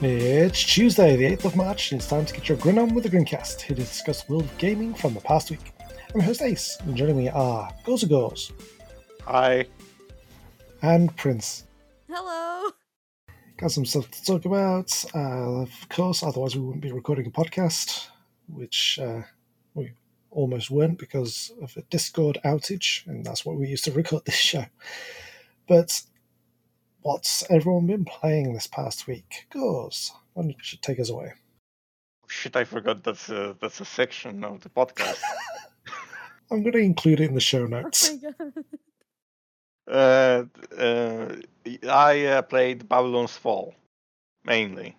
It's Tuesday, the 8th of March, and it's time to get your grin on with the Grincast, here to discuss world of gaming from the past week. I'm your host Ace, and joining me are Goes Goes Hi. and Prince. Hello. Got some stuff to talk about, uh, of course, otherwise we wouldn't be recording a podcast, which uh, we almost weren't because of a Discord outage, and that's what we used to record this show. But what's everyone been playing this past week? Goes, why don't you take us away? Shit, I forgot that's a, that's a section of the podcast. I'm going to include it in the show Oh notes. my god. uh, uh, I uh, played Babylon's Fall mainly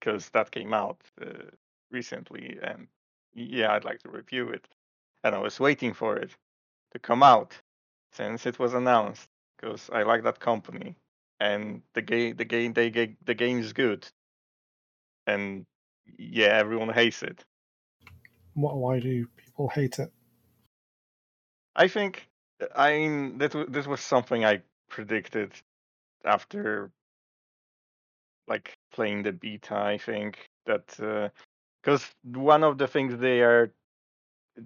because that came out uh, recently, and yeah, I'd like to review it. And I was waiting for it to come out since it was announced because I like that company and the game, the game, they ga- the game is good, and yeah, everyone hates it. Wh- Why do people hate it? I think I mean that w- this was something I predicted after like playing the beta. I think that uh, because one of the things they are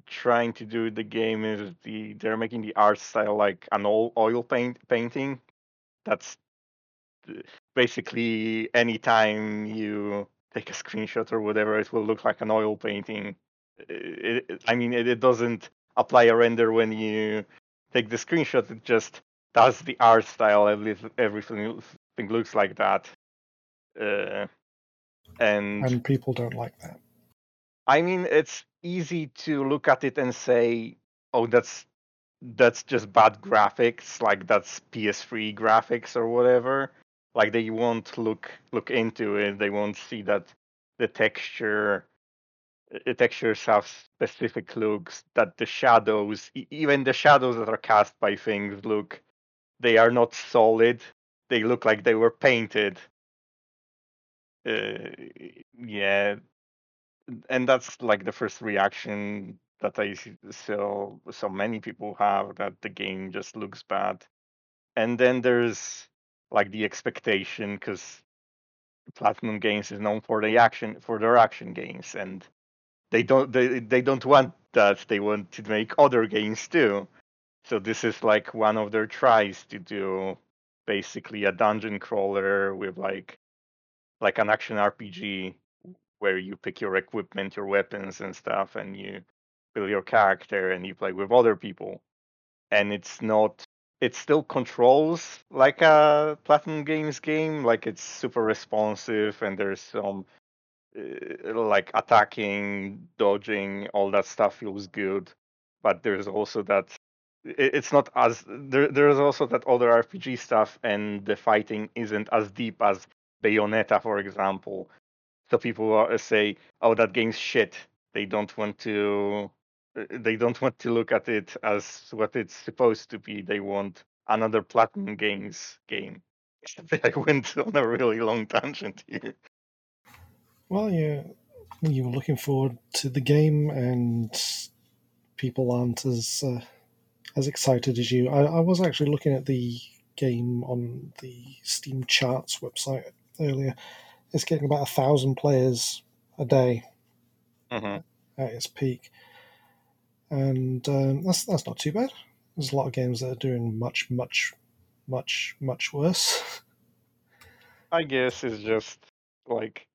trying to do the game is the they're making the art style like an oil oil paint painting. That's th- basically anytime you take a screenshot or whatever, it will look like an oil painting. It, it- I mean, it, it doesn't apply a render when you take the screenshot. It just does the art style. Everything everything looks like that. Uh, and And people don't like that. I mean, it's easy to look at it and say, "Oh, that's that's just bad graphics. Like that's PS3 graphics or whatever." Like they won't look look into it. They won't see that the texture, the textures have specific looks. That the shadows, even the shadows that are cast by things, look they are not solid. They look like they were painted. Uh, yeah, and that's like the first reaction that I so so many people have that the game just looks bad, and then there's like the expectation because Platinum Games is known for the action for their action games, and they don't they they don't want that. They want to make other games too. So this is like one of their tries to do basically a dungeon crawler with like like an action RPG where you pick your equipment, your weapons and stuff, and you build your character and you play with other people. And it's not it still controls like a Platinum Games game, like it's super responsive and there's some uh, like attacking, dodging, all that stuff feels good. But there's also that it's not as there. There's also that other RPG stuff, and the fighting isn't as deep as Bayonetta, for example. So people are, say, "Oh, that game's shit." They don't want to. uh, They don't want to look at it as what it's supposed to be. They want another Platinum Games game. I went on a really long tangent here. Well, you you were looking forward to the game, and people aren't as uh, as excited as you. I, I was actually looking at the game on the Steam Charts website earlier. It's getting about a thousand players a day hmm at its peak, and um, that's that's not too bad. There's a lot of games that are doing much, much, much, much worse. I guess it's just like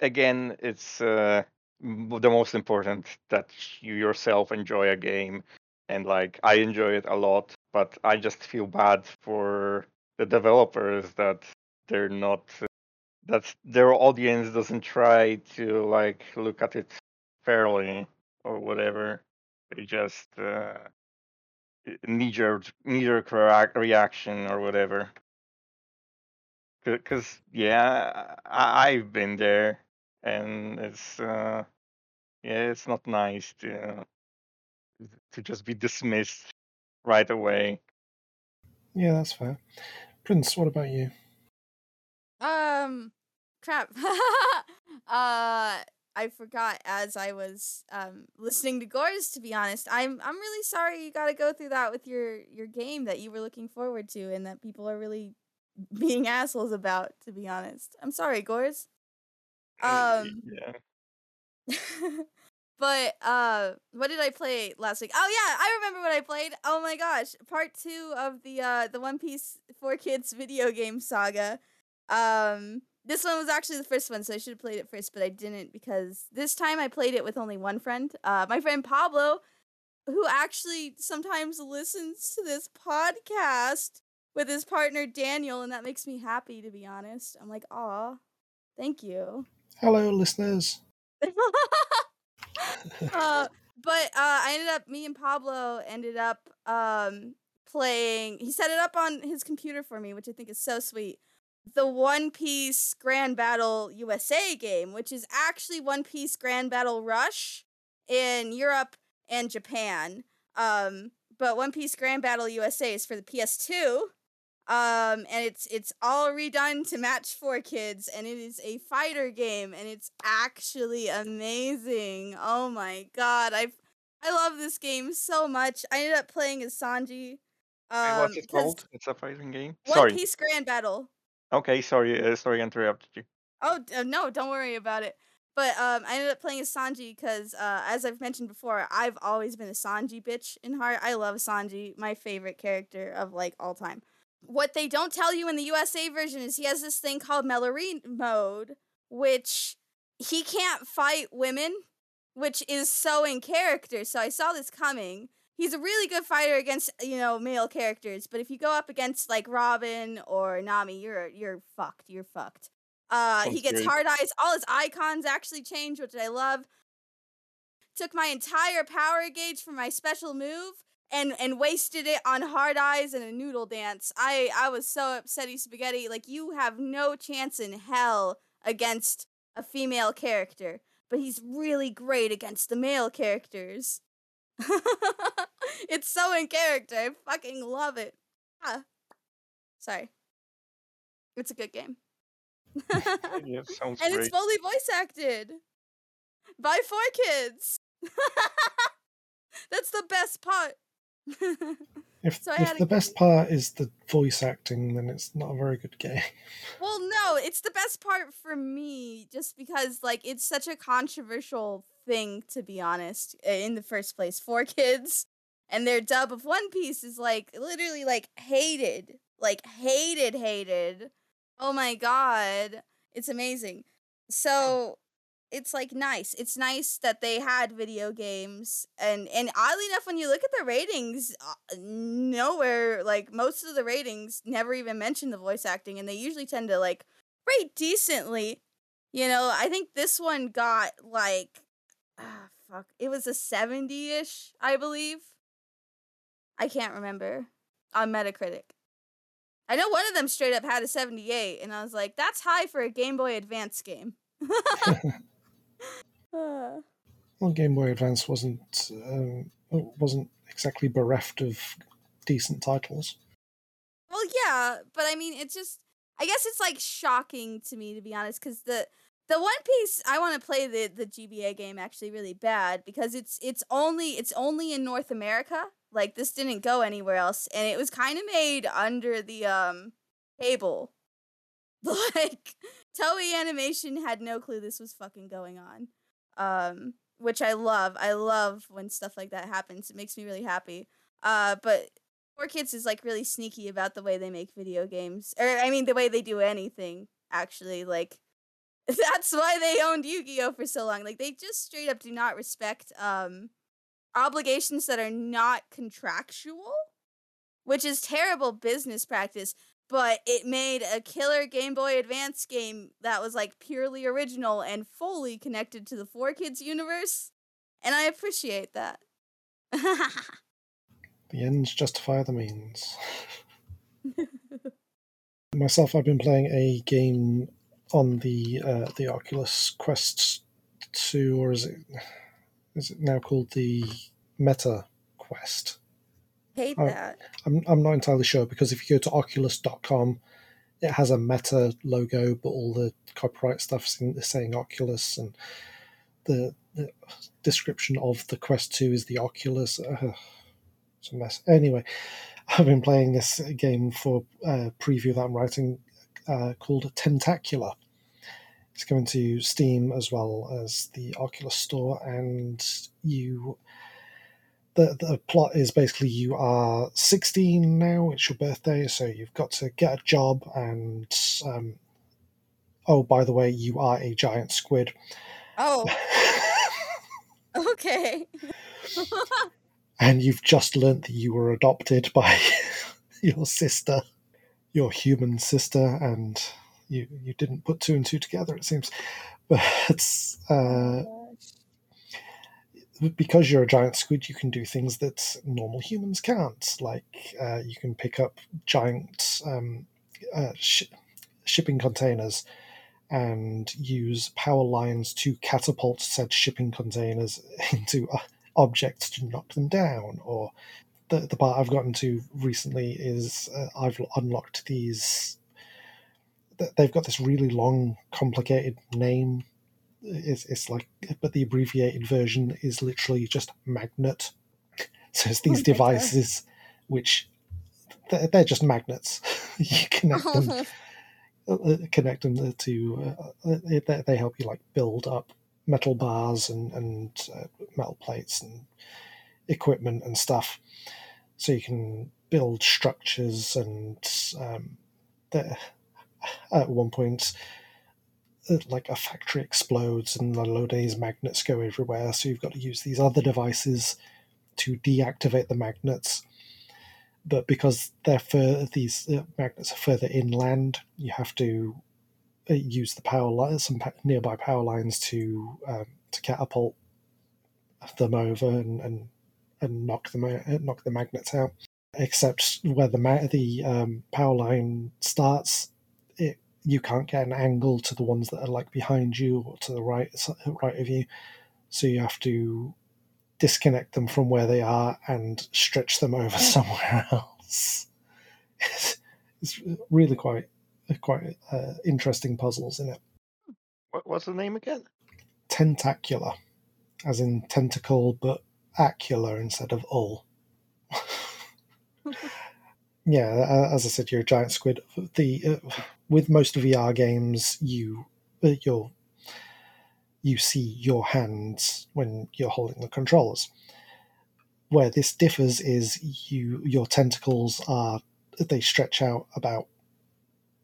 again, it's uh, the most important that you yourself enjoy a game, and like I enjoy it a lot, but I just feel bad for the developers that they're not that their audience doesn't try to like look at it fairly or whatever. They just uh, knee jerk knee jerk reaction or whatever. Because yeah, I, I've been there, and it's uh, yeah, it's not nice to to just be dismissed right away. yeah, that's fair. Prince, what about you? Um, crap. uh, I forgot as I was um listening to Gores. To be honest, I'm I'm really sorry you got to go through that with your your game that you were looking forward to, and that people are really being assholes about. To be honest, I'm sorry, Gores. Um, yeah. but uh, what did I play last week? Oh yeah, I remember what I played. Oh my gosh, part two of the uh the One Piece 4Kids video game saga. Um, this one was actually the first one, so I should have played it first, but I didn't because this time I played it with only one friend. Uh, my friend Pablo, who actually sometimes listens to this podcast with his partner Daniel, and that makes me happy to be honest. I'm like, aw, thank you. Hello, listeners. uh, but uh, I ended up, me and Pablo ended up um, playing. He set it up on his computer for me, which I think is so sweet. The One Piece Grand Battle USA game, which is actually One Piece Grand Battle Rush in Europe and Japan. Um, but One Piece Grand Battle USA is for the PS2 um and it's it's all redone to match 4Kids and it is a fighter game and it's actually amazing oh my god i i love this game so much i ended up playing as sanji um, what's it called? It's a fighting game. one Sorry. piece grand battle Okay, sorry. Uh, sorry, I interrupted you. Oh uh, no, don't worry about it. But um, I ended up playing as Sanji because, uh, as I've mentioned before, I've always been a Sanji bitch in heart. I love Sanji, my favorite character of like all time. What they don't tell you in the USA version is he has this thing called Mellory mode, which he can't fight women, which is so in character. So I saw this coming. He's a really good fighter against you know male characters, but if you go up against like Robin or Nami, you're you're fucked. You're fucked. Uh, he gets hard eyes. All his icons actually change, which I love. Took my entire power gauge for my special move and and wasted it on hard eyes and a noodle dance. I I was so upsetty spaghetti. Like you have no chance in hell against a female character, but he's really great against the male characters. it's so in character. I fucking love it. Ah. Sorry. It's a good game. Yeah, sounds and great. it's fully voice acted by four kids. That's the best part. If, So if had a the best part is the voice acting, then it's not a very good game. well, no, it's the best part for me just because like it's such a controversial thing to be honest in the first place. 4Kids and their dub of One Piece is like literally like hated, like hated, hated. Oh my god, it's amazing. So it's like nice. It's nice that they had video games, and and oddly enough, when you look at the ratings, uh, nowhere like most of the ratings never even mention the voice acting, and they usually tend to like rate decently. You know, I think this one got like fuck, it was a seventy ish, I believe. I can't remember on Metacritic. I know one of them straight up had a 78, and I was like, that's high for a Game Boy Advance game. Well, Game Boy Advance wasn't um, wasn't exactly bereft of decent titles. well, yeah, but I mean, it's just, I guess it's like shocking to me, to be honest, because the. The One Piece I want to play the the GBA game actually really bad because it's it's only it's only in North America. Like this didn't go anywhere else and it was kind of made under the um cable. Like Toei Animation had no clue this was fucking going on. Um which I love. I love when stuff like that happens. It makes me really happy. Uh but 4Kids is like really sneaky about the way they make video games. Or I mean the way they do anything actually like that's why they owned Yu-Gi-Oh for so long. Like they just straight up do not respect um obligations that are not contractual, which is terrible business practice, but it made a killer Game Boy Advance game that was like purely original and fully connected to the 4Kids universe, and I appreciate that. The ends justify the means. Myself, I've been playing a game on the uh, the Oculus Quest Two, or is it is it now called the Meta Quest? Hate Oh. that. I'm I'm not entirely sure because if you go to Oculus.com, it has a Meta logo, but all the copyright stuff's in, saying Oculus, and the, the description of the Quest Two is the Oculus. Uh, it's a mess. Anyway, I've been playing this game for a preview that I'm writing uh, called Tentacular. It's coming to Steam as well as the Oculus Store, and you. The, the plot is basically you are 16 now, it's your birthday, so you've got to get a job, and um, oh, by the way, you are a giant squid. Oh, okay. and you've just learnt that you were adopted by your sister, your human sister, and you you didn't put two and two together. It seems, but uh, because you're a giant squid, you can do things that normal humans can't. Like uh, you can pick up giant um, uh, sh- shipping containers and use power lines to catapult said shipping containers into uh, objects to knock them down. Or the, the part I've gotten to recently is uh, I've unlocked these. They've got this really long, complicated name. It's, it's like, but the abbreviated version is literally just magnet. So it's these Oh devices which they're, they're just magnets. you connect them uh, connect them to uh, uh, they, they help you like build up metal bars and and uh, metal plates and equipment and stuff. So you can build structures and um, the, at one point uh, like a factory explodes and a load magnets go everywhere. So you've got to use these other devices to deactivate the magnets. But because they're fur- these uh, magnets are further inland, you have to uh, use the power lines, some nearby power lines to um, to catapult them over and and, and knock them out, uh, knock the magnets out. Except where the ma- the um, power line starts, it you can't get an angle to the ones that are like behind you or to the right right of you, so you have to disconnect them from where they are and stretch them over somewhere else. It's, it's really quite quite uh, interesting puzzles in it. What, what's the name again? Tentacular, as in tentacle, but acular instead of all. yeah, as I said, you're a giant squid. The uh, with most VR games, you uh, you're you see your hands when you're holding the controllers. Where this differs is you your tentacles are they stretch out about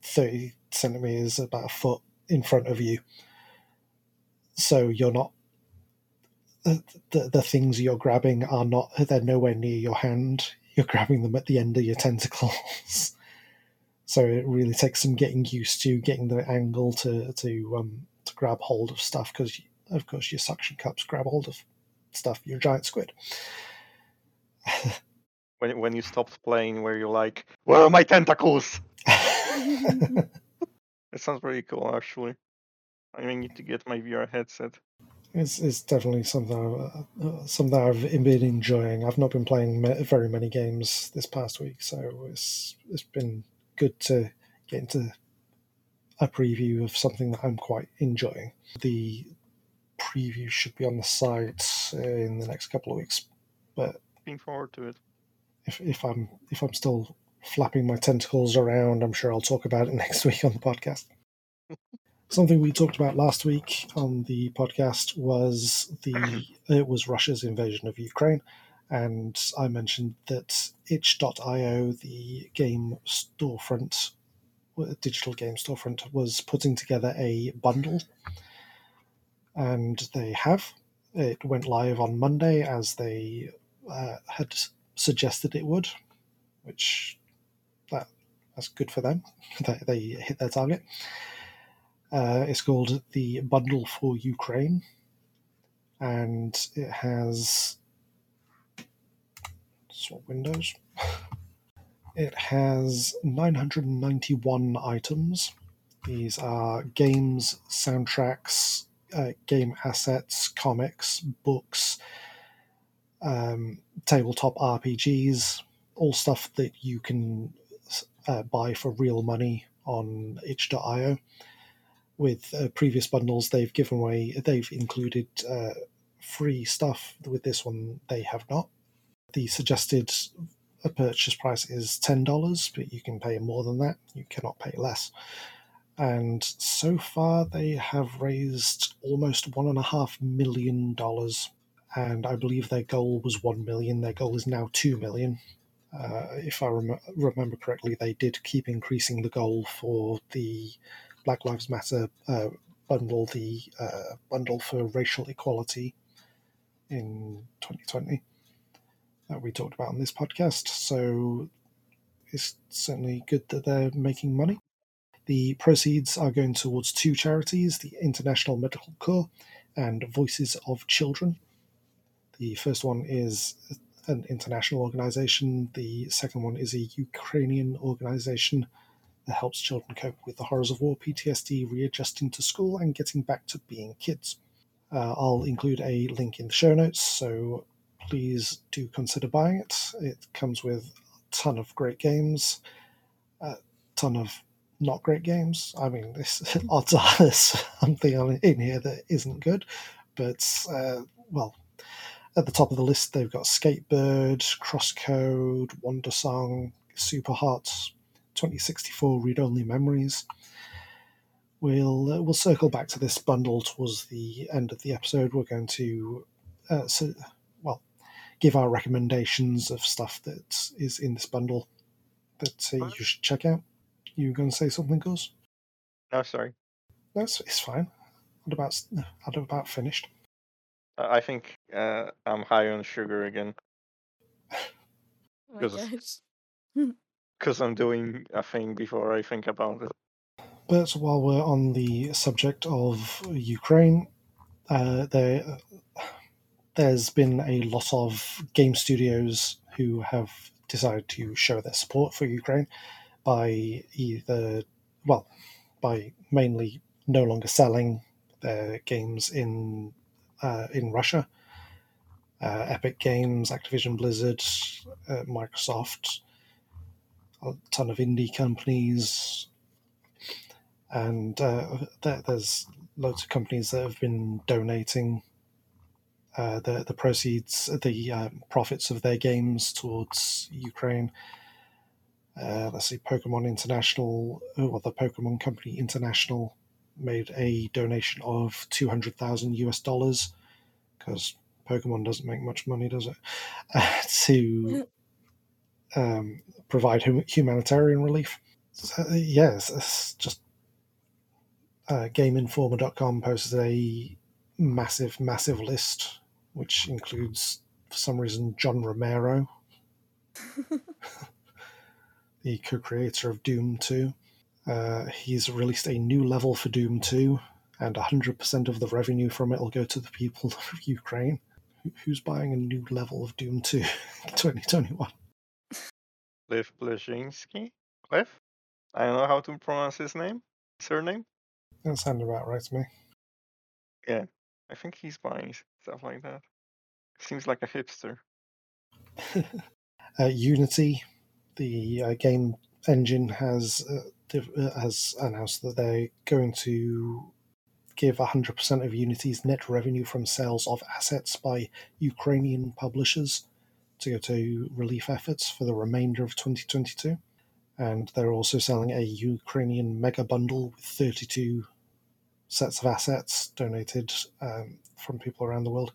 thirty centimeters, about a foot in front of you. So you're not the, the the things you're grabbing are not they're nowhere near your hand. You're grabbing them at the end of your tentacles. so it really takes some getting used to getting the angle to to um, to grab hold of stuff because of course your suction cups grab hold of stuff. You're a giant squid. When when you stopped playing, where you're like, "Where are my tentacles?" It sounds pretty cool, actually. I need to get my VR headset. It's, it's definitely something I've, uh, something I've been enjoying. I've not been playing very many games this past week, so it's it's been good to get into a preview of something that I'm quite enjoying. The preview should be on the site uh, in the next couple of weeks, but Looking forward to it. if, if I'm if I'm still flapping my tentacles around, I'm sure I'll talk about it next week on the podcast. Something we talked about last week on the podcast was the it was Russia's invasion of Ukraine, and I mentioned that itch.io, the game storefront, digital game storefront, was putting together a bundle, and they have. It went live on Monday as they uh, had suggested it would, which that that's good for them. they, they hit their target. Uh, it's called the Bundle for Ukraine, and it has swap windows. It has 991 items. These are games, soundtracks, uh, game assets, comics, books, um, tabletop RPGs, all stuff that you can uh, buy for real money on itch.io. With uh, previous bundles, they've given away, they've included uh, free stuff. With this one, they have not. The suggested a purchase price is ten dollars, but you can pay more than that. You cannot pay less. And so far, they have raised almost one and a half million dollars, and I believe their goal was one million. Their goal is now two million. Uh, if I rem- remember correctly, they did keep increasing the goal for the Black Lives Matter uh, bundle, the uh, bundle for racial equality in 2020 that we talked about on this podcast. So it's certainly good that they're making money. The proceeds are going towards two charities the International Medical Corps and Voices of Children. The first one is an international organization, the second one is a Ukrainian organization that helps children cope with the horrors of war, PTSD, readjusting to school, and getting back to being kids. Uh, I'll include a link in the show notes, so please do consider buying it. It comes with a ton of great games, a ton of not great games. I mean, this odds are there's something in here that isn't good, but uh, well, at the top of the list they've got Skatebird, CrossCode, Wandersong, Superhot, 2064 Read Only Memories. We'll uh, we'll circle back to this bundle towards the end of the episode. We're going to uh, so, well give our recommendations of stuff that is in this bundle that uh, you should check out. You going to say something, Gus? No, sorry. That's it's fine. I'd about I'd about finished. Uh, I think uh, I'm high on sugar again Oh my Because- gosh. because I'm doing a thing before I think about it. But while we're on the subject of Ukraine, uh, there there's been a lot of game studios who have decided to show their support for Ukraine by either, well, by mainly no longer selling their games in uh, in Russia. Uh, Epic Games, Activision Blizzard, uh, Microsoft, a ton of indie companies, and uh, there, there's loads of companies that have been donating uh, the the proceeds, the um, profits of their games towards Ukraine. Uh, let's see, Pokemon International, or the Pokemon Company International, made a donation of two hundred thousand US dollars because Pokemon doesn't make much money, does it? to um, provide hum- humanitarian relief. So, yes, it's just uh, GameInformer.com posted a massive, massive list, which includes, for some reason, John Romero, the co-creator of Doom 2. Uh, he's released a new level for Doom 2, and 100% of the revenue from it will go to the people of Ukraine. Who's buying a new level of Doom 2 2021? Cliff Bleszinski? Cliff? I don't know how to pronounce his name. Surname? That sounded about right to me. Yeah. I think he's buying stuff like that. Seems like a hipster. uh, Unity, the uh, game engine, has uh, div- uh, has announced that they're going to give 100% of Unity's net revenue from sales of assets by Ukrainian publishers to go to relief efforts for the remainder of 2022. And they're also selling a Ukrainian mega bundle with 32 sets of assets donated um, from people around the world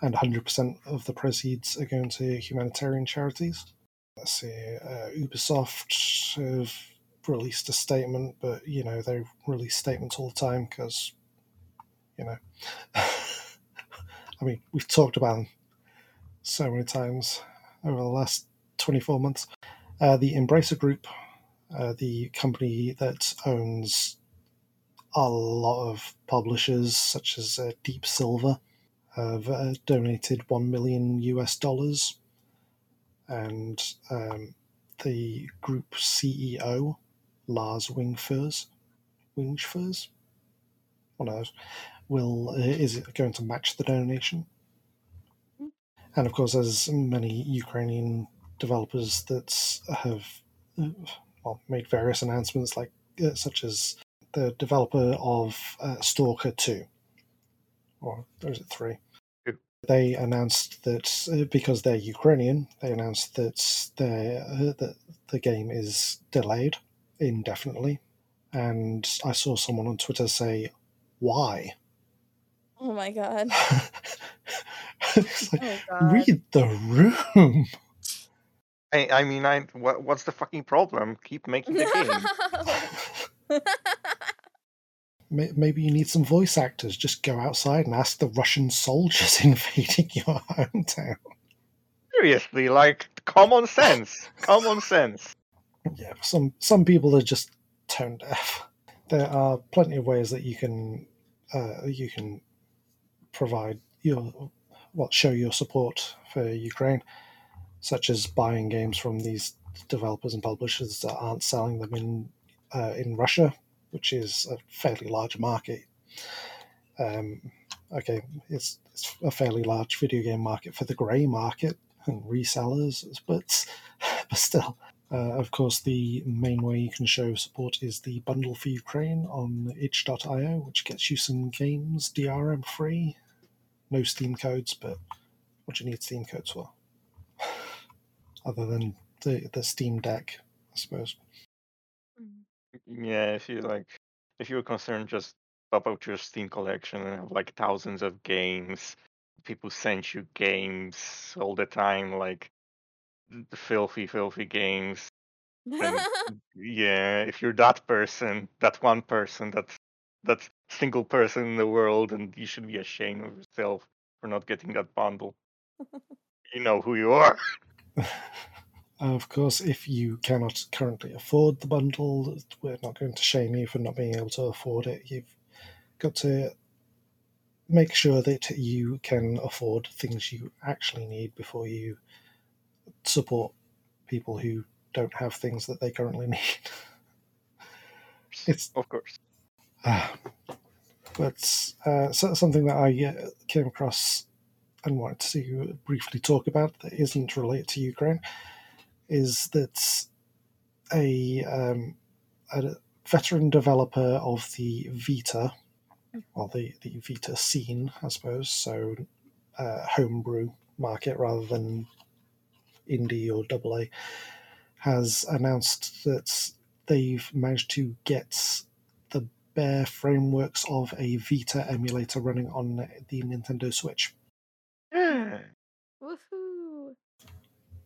and 100% of the proceeds are going to humanitarian charities. Let's see, uh, Ubisoft have released a statement, but you know, they release statements all the time because, you know, I mean, we've talked about them so many times over the last 24 months. Uh, the Embracer Group, uh, the company that owns a lot of publishers such as uh, Deep Silver, have uh, donated 1 million US dollars. And um, the group CEO, Lars Wingfurs, Wingfurs, one of those, will uh, is going to match the donation. And of course, there's many Ukrainian developers that have well made various announcements, like uh, such as the developer of uh, Stalker Two, or, or is it three? They announced that uh, because they're Ukrainian, they announced that their uh, that the game is delayed indefinitely. And I saw someone on Twitter say, "Why?" Oh my god. Like, Oh god. read the room. I, I mean, I what, what's the fucking problem? Keep making the game. Maybe you need some voice actors. Just go outside and ask the Russian soldiers invading your hometown. Seriously, like common sense. Common sense. Yeah, some some people are just tone deaf. There are plenty of ways that you can uh, you can provide your well show your support for Ukraine, such as buying games from these developers and publishers that aren't selling them in uh, in Russia, which is a fairly large market. Um, okay, it's, it's a fairly large video game market for the grey market and resellers, but but still. Uh, of course, the main way you can show support is the bundle for Ukraine on itch.io, which gets you some games DRM free. No Steam codes, but what do you need Steam codes for? Other than the, the Steam Deck, I suppose. Mm-hmm. Yeah, if you like, if you're concerned, just about your Steam collection and have like thousands of games. People send you games all the time, like filthy, filthy games. And yeah, if you're that person, that one person, that that single person in the world, and you should be ashamed of yourself for not getting that bundle. you know who you are. Of course, if you cannot currently afford the bundle, we're not going to shame you for not being able to afford it. You've got to make sure that you can afford things you actually need before you support people who don't have things that they currently need. It's of course. Uh, but uh, something that I uh, came across and wanted to briefly talk about that isn't related to Ukraine is that a, um, a veteran developer of the Vita, well, the, the Vita scene, I suppose, so uh, homebrew market rather than indie or double A, has announced that they've managed to get bare frameworks of a Vita emulator running on the Nintendo Switch. Yeah. Woohoo.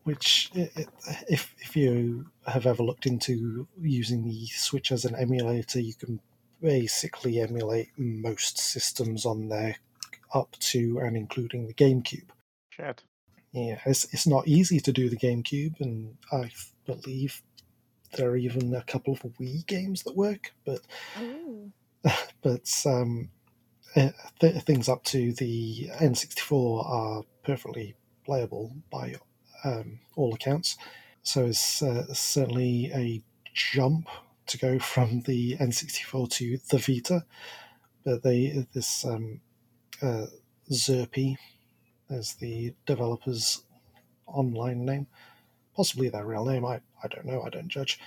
which i- i- if if you have ever looked into using the switch as an emulator you can basically emulate most systems on there up to and including the gamecube Shit. yeah it's, it's not easy to do the gamecube and i believe there are even a couple of wii games that work but Ooh. but um, uh, th- things up to the N64 are perfectly playable by um, all accounts. So it's uh, certainly a jump to go from the N64 to the Vita. But they this um, uh, xerpi is the developer's online name, possibly their real name. I, I don't know. I don't judge.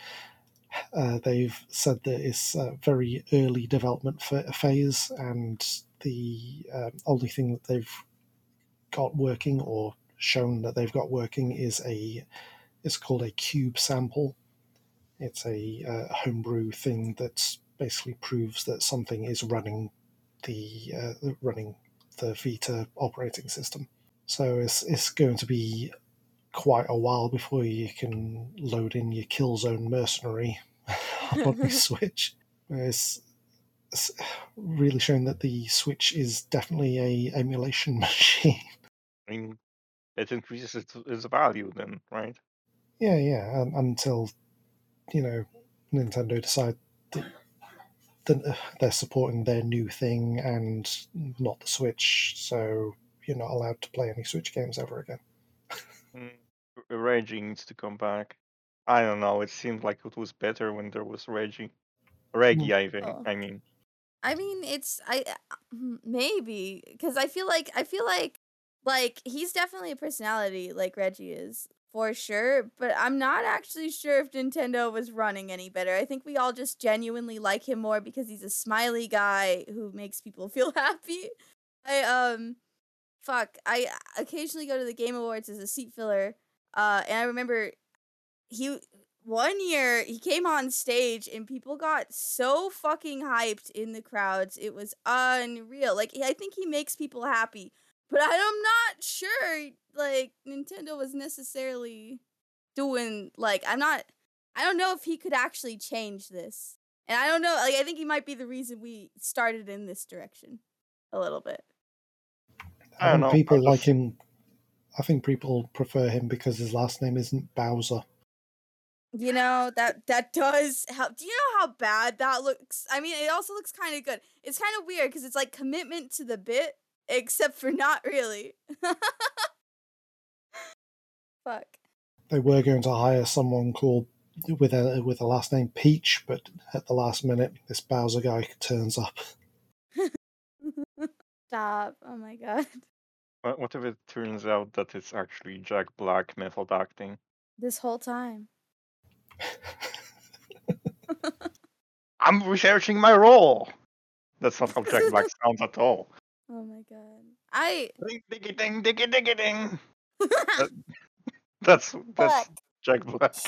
Uh, they've said that it's a very early development phase, and the um, only thing that they've got working or shown that they've got working is a it's called a cube sample. It's a uh, homebrew thing that basically proves that something is running the uh, running the Vita operating system. So it's it's going to be quite a while before you can load in your Killzone Mercenary on the Switch. It's, it's really showing that the Switch is definitely a emulation machine. I mean, it increases its, its value then, right? yeah, yeah. Um, until you know Nintendo decide that, that uh, they're supporting their new thing and not the Switch, so you're not allowed to play any Switch games ever again. Reggie needs to come back. I don't know. It seemed like it was better when there was Reggie. Reggie, I think. Oh. I mean, I mean, it's I uh, maybe because I feel like I feel like like he's definitely a personality like Reggie is for sure, but I'm not actually sure if Nintendo was running any better. I think we all just genuinely like him more because he's a smiley guy who makes people feel happy. I um fuck, I occasionally go to the Game Awards as a seat filler. Uh, and I remember he one year he came on stage and people got so fucking hyped in the crowds. It was unreal. Like I think he makes people happy, but I'm not sure like Nintendo was necessarily doing like I'm not I don't know if he could actually change this. And I don't know, like I think he might be the reason we started in this direction a little bit. I I don't know, people like him. I think people prefer him because his last name isn't Bowser. You know, that that does help. Do you know how bad that looks? I mean, it also looks kind of good. It's kind of weird because it's like commitment to the bit, except for not really. Fuck. They were going to hire someone called with a with a last name Peach, but at the last minute, this Bowser guy turns up. Stop. Oh my god. What, if it turns out that it's actually Jack Black method acting? This whole time. I'm researching my role. That's not how Jack Black sounds at all. Oh my god. I. Ding, diggy, ding, diggy, diggy, ding. That's that's Fuck. Jack Black.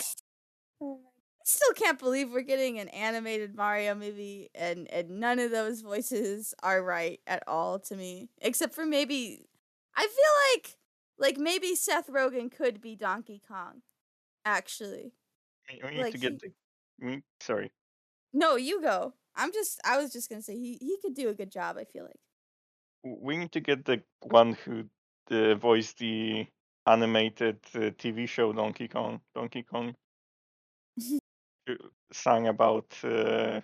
Oh I still can't believe we're getting an animated Mario movie and and none of those voices are right at all to me. Except for maybe I feel like like maybe Seth Rogen could be Donkey Kong. Actually. We, need Like to get he- the. We, sorry. No, you go. I'm just I was just gonna say he, he could do a good job, I feel like. We need to get the one who uh, voiced the animated uh, TV show Donkey Kong. Donkey Kong. who sang about uh,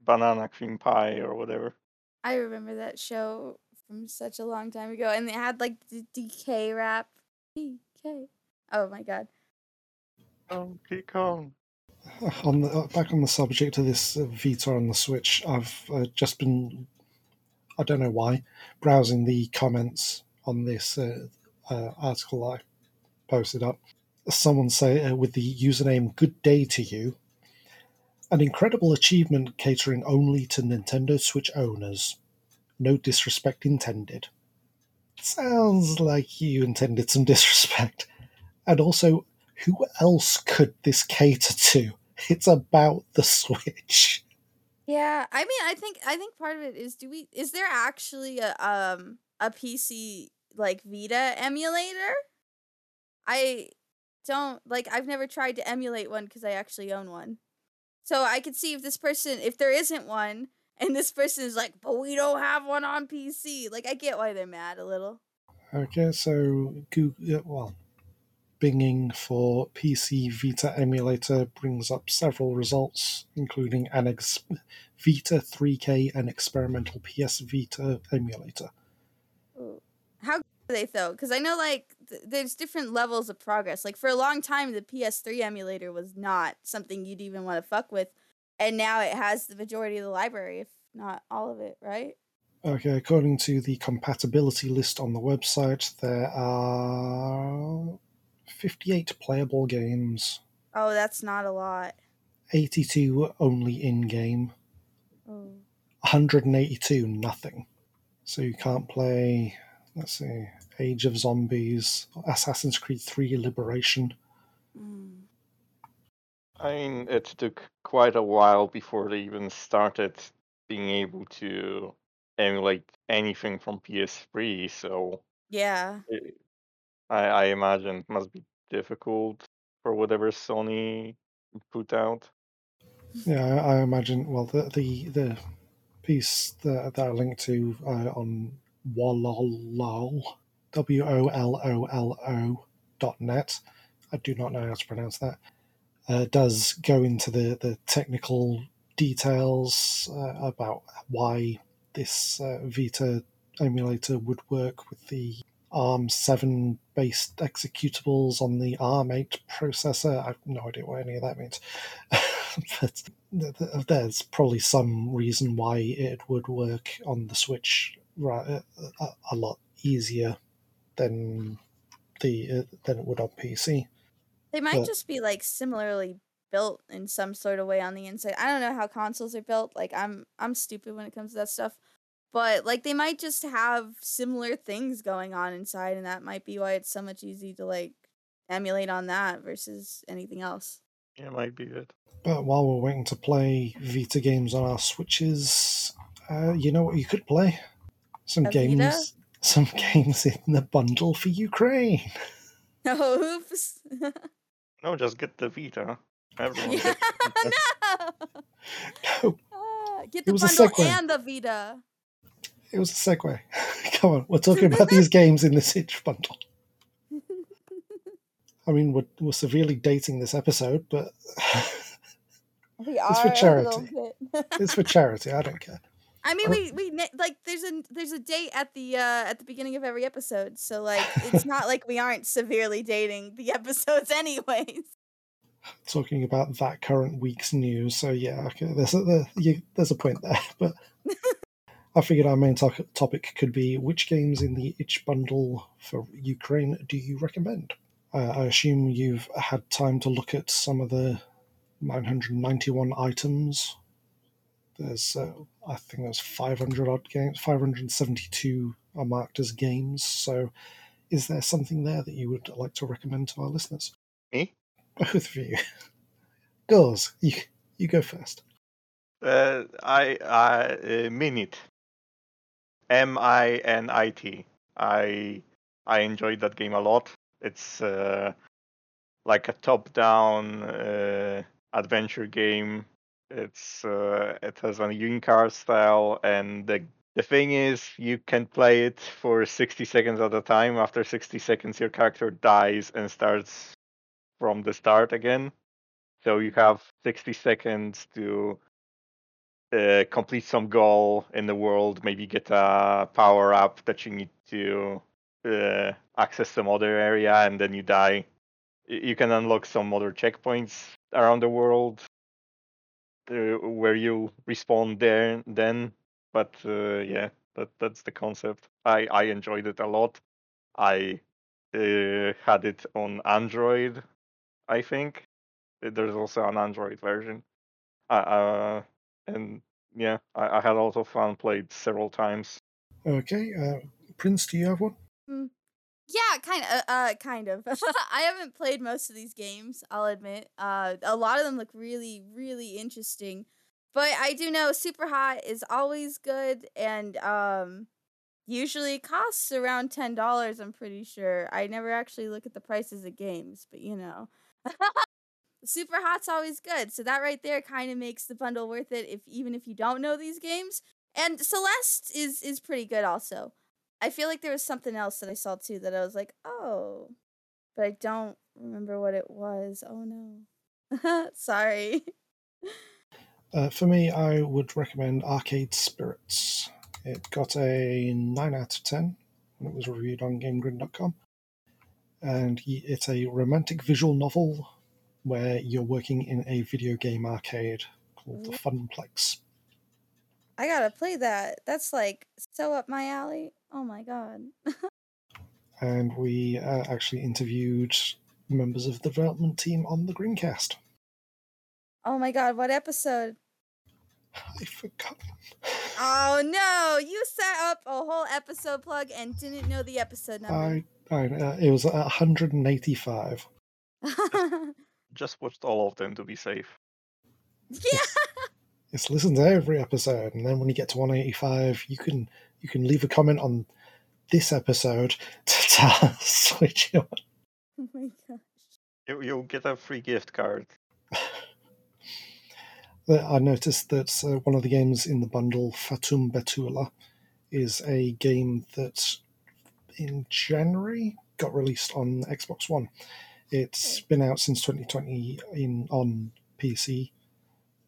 banana cream pie or whatever. I remember that show from such a long time ago and they had like the DK rap. DK. Oh my god. Donkey Kong. On the uh, back on the subject of this uh, Vita on the Switch, I've uh, just been, I don't know why, browsing the comments on this uh, uh, article I posted up. Someone say uh, with the username "Good Day to You," an incredible achievement catering only to Nintendo Switch owners. No disrespect intended. Sounds like you intended some disrespect. And also, who else could this cater to? It's about the Switch. Yeah, I mean, I think I think part of it is do we is there actually a um a PC like Vita emulator? I don't like I've never tried to emulate one because I actually own one. So I could see if this person if there isn't one and this person is like, "But we don't have one on PC." Like I get why they're mad a little. Okay, so Google, well, binging for PC Vita emulator brings up several results, including an ex- Vita 3K and experimental PS Vita emulator. Ooh. How are they though? Because I know like th- there's different levels of progress. Like for a long time, the PS3 emulator was not something you'd even want to fuck with, and now it has the majority of the library, if not all of it, right? Okay, according to the compatibility list on the website, there are 58 playable games, Oh, that's not a lot. 82 only in game, Oh. 182 nothing. So you can't play, let's see, Age of Zombies, Assassin's Creed 3 Liberation. I mean, it took quite a while before they even started being able to emulate anything from PS3, so Yeah. it, I, I imagine it must be difficult for whatever Sony put out. Yeah, I, I imagine. Well, the the, the piece that, that I linked to uh, on Wololo, W O L O L O dot net. I do not know how to pronounce that. Uh, does go into the the technical details uh, about why this uh, Vita emulator would work with the ARM7 based executables on the ARM8 processor. I have no idea what any of that means. but th- th- there's probably some reason why it would work on the Switch right, a, a lot easier than the uh, than it would on PC. They might But- just be like similarly built in some sort of way on the inside. I don't know how consoles are built. Like I'm I'm stupid when it comes to that stuff. but like they might just have similar things going on inside, and that might be why it's so much easy to like emulate on that versus anything else. Yeah, might be it. But while we're waiting to play Vita games on our Switches, uh, you know what you could play? Some A games. Some games in the bundle for Ukraine. Oh, oops. No, just get the Vita. Everyone yeah, gets no. No, Ah, get It the was a bundle segue. and the Vita. it was a segue. Come on, we're talking about these games in the Switch bundle. I mean, we're, we're severely dating this episode, but We It's for are a charity. bit. it's for charity. I don't care. I mean, we we na- like there's a there's a date at the uh at the beginning of every episode, so like it's not like we aren't severely dating the episodes anyways. Talking about that current week's news. So yeah, okay, there's a there, you, there's a point there, but I figured our main to- topic could be which games in the itch bundle for Ukraine do you recommend? Uh, I assume you've had time to look at some of the 991 items. There's, uh, I think there's 500 odd games, 572 are marked as games. So, is there something there that you would like to recommend to our listeners? Me? Both of you. Girls, you you go first. Uh, I I uh, Minit. M I N I T. I I enjoyed that game a lot. It's uh, like a top-down uh, adventure game. It's uh, it has a Unicar style, and the the thing is, you can play it for 60 seconds at a time. After 60 seconds, your character dies and starts from the start again. So you have 60 seconds to uh, complete some goal in the world, maybe get a power up that you need to uh, access some other area, and then you die. You can unlock some other checkpoints around the world uh, where you respawn there then. But uh, yeah, that that's the concept. I I enjoyed it a lot. I uh, had it on Android, I think. Uh, There's also an Android version. Uh, uh, and yeah, I, I had a lot of fun. Played several times. Okay, uh, Prince, do you have one? Yeah, kind of. Uh, uh, kind of. I haven't played most of these games. I'll admit. Uh, a lot of them look really, really interesting. But I do know Superhot is always good, and um, usually costs around ten dollars. I'm pretty sure. I never actually look at the prices of games, but you know. Superhot's always good, so that right there kind of makes the bundle worth it. If even if you don't know these games, and Celeste is is pretty good also. I feel like there was something else that I saw too that I was like, oh, but I don't remember what it was. Oh no. Sorry. Uh, for me, I would recommend Arcade Spirits. It got a 9 out of 10 when it was reviewed on GameGrin.com. And it's a romantic visual novel where you're working in a video game arcade called the Funplex. I gotta play that. That's like so up my alley. Oh my god. And we uh, actually interviewed members of the development team on the Greencast. Oh my god, what episode? I forgot. Oh no, you set up a whole episode plug and didn't know the episode number. I, I, uh, it was 185. Just watched all of them to be safe. yeah. It's listen to every episode, and then when you get to 185, you can you can leave a comment on this episode to tell us which one. Oh my gosh. You you'll get a free gift card. I noticed that uh, one of the games in the bundle, Fatum Betula, is a game that in January got released on Xbox One. It's been out since 2020 in on PC,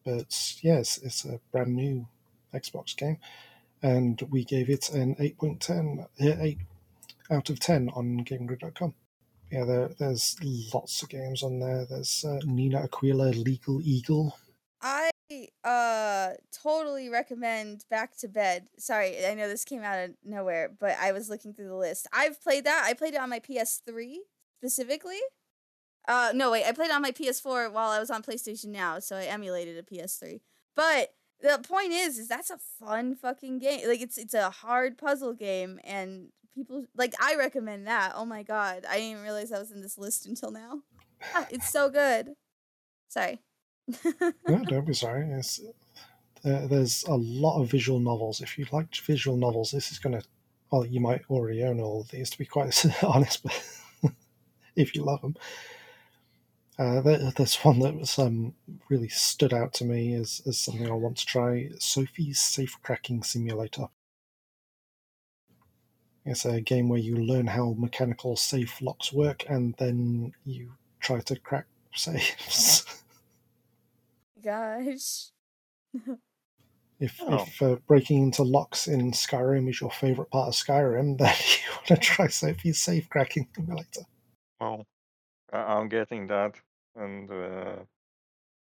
but yes, it's a brand new Xbox game, and we gave it an 8.10, uh, 8 out of 10 on GameGrin.com. Yeah, there, there's lots of games on there. There's uh, Nina Aquila, Legal Eagle. I uh totally recommend Back to Bed. Sorry, I know this came out of nowhere, but I was looking through the list. I've played that. I played it on my PS3 specifically. Uh no, wait, I played it on my PS4 while I was on PlayStation Now, so I emulated a PS3. But the point is, is that's a fun fucking game. Like it's it's a hard puzzle game, and people like I recommend that. Oh my god, I didn't realize i was in this list until now. Ah, it's so good. Sorry. no, don't be sorry. It's, uh, there's a lot of visual novels. If you like visual novels, this is going to. Well, you might already own all of these, to be quite honest, but if you love them. Uh, there, there's one that was um, really stood out to me as, as something I want to try Sophie's Safe Cracking Simulator. It's a game where you learn how mechanical safe locks work and then you try to crack safes. Gosh. If, Oh. if uh, breaking into locks in Skyrim is your favourite part of Skyrim, then you want to try Sophie's Safe Cracking Simulator. Well, I- I'm getting that, and uh,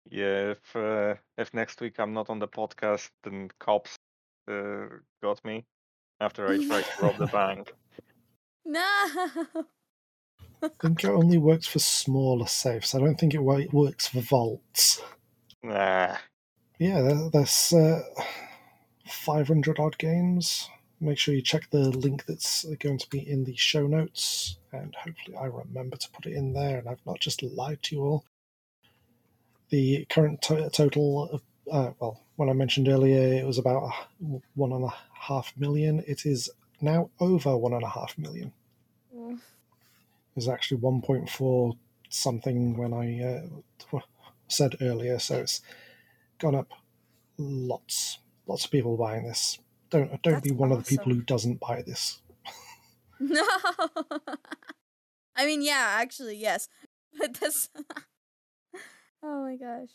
yeah, if uh, if next week I'm not on the podcast, then cops uh, got me after I tried to rob the bank. No. I think it only works for smaller safes. I don't think it works for vaults. Nah, Yeah, there- there's uh, 500 odd games. Make sure you check the link that's going to be in the show notes, and hopefully I remember to put it in there and I've not just lied to you all. The current to- total, of, uh, well, when I mentioned earlier it was about one and a half million, it is now over one and a half million. It was actually 1.4 something when I uh, said earlier, so it's gone up lots. Lots of people buying this. Don't don't be That's one of the people who doesn't buy this. No. I mean, yeah, actually, yes. But this. oh my gosh.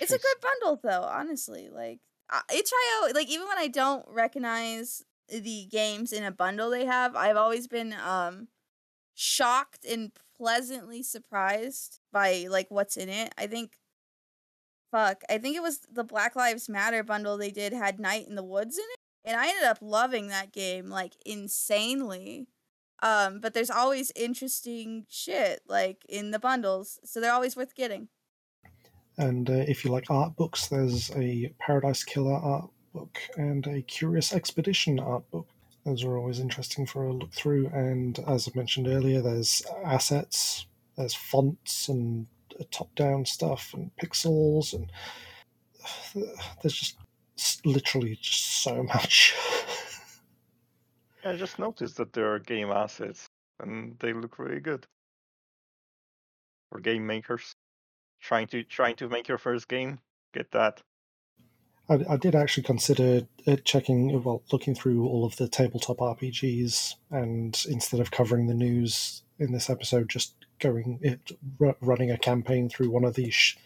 It's a good bundle, though, honestly. Like, uh, itch.io, like, even when I don't recognize the games in a bundle they have, I've always been um shocked and pleasantly surprised by, like, what's in it. I think. Fuck. I think it was the Black Lives Matter bundle they did had Night in the Woods in it. And I ended up loving that game, like, insanely. Um, but there's always interesting shit, like, in the bundles. So they're always worth getting. And uh, if you like art books, there's a Paradise Killer art book and a Curious Expedition art book. Those are always interesting for a look through. And as I mentioned earlier, there's assets, there's fonts and top-down stuff and pixels, and there's just literally just so much. I just noticed that there are game assets, and they look really good for game makers trying to trying to make your first game. Get that. I, I did actually consider uh, checking, well, looking through all of the tabletop RPGs, and instead of covering the news in this episode, just going it r- running a campaign through one of these, sh-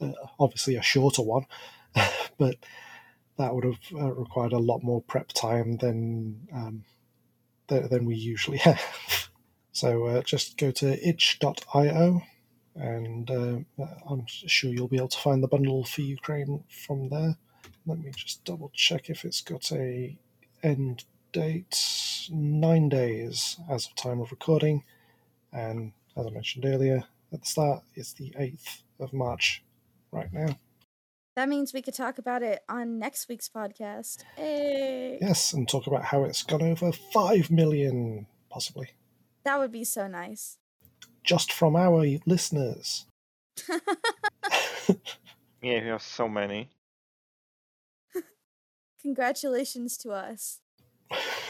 uh, obviously a shorter one, but that would have uh, required a lot more prep time than um, th- than we usually have. So uh, just go to itch.io, and uh, I'm sure you'll be able to find the bundle for Ukraine from there. Let me just double check if it's got a end date. Nine days as of time of recording, and as I mentioned earlier at the start, it's the eighth of March right now. That means we could talk about it on next week's podcast. Hey. Yes, and talk about how it's gone over five million, possibly, That would be so nice. just from our listeners. Yeah, we have so many. Congratulations to us.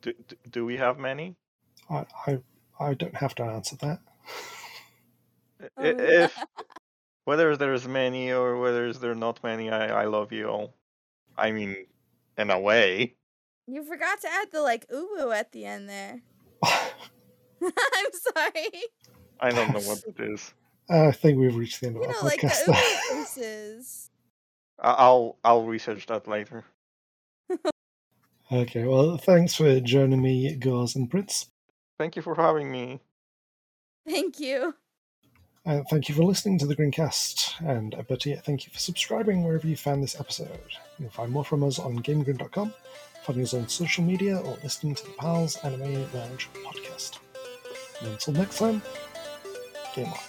Do, do, do we have many? I, I I don't have to answer that. I- Oh, i- yeah. If whether there's many or whether there's not many, I, I love you all. I mean, in a way. You forgot to add the like uwu at the end there. I'm sorry. I don't know what it is. I think we've reached the end of You our know, like the podcast. I- I'll I'll research that later. okay, well, thanks for joining me, Gauze and Prince. Thank you for having me. Thank you. And thank you for listening to the Greencast. And uh, better yet, thank you for subscribing wherever you found this episode. You'll find more from us on GameGrin.com, find us on social media, or listening to the Pals Anime Lounge podcast. And until next time, game on.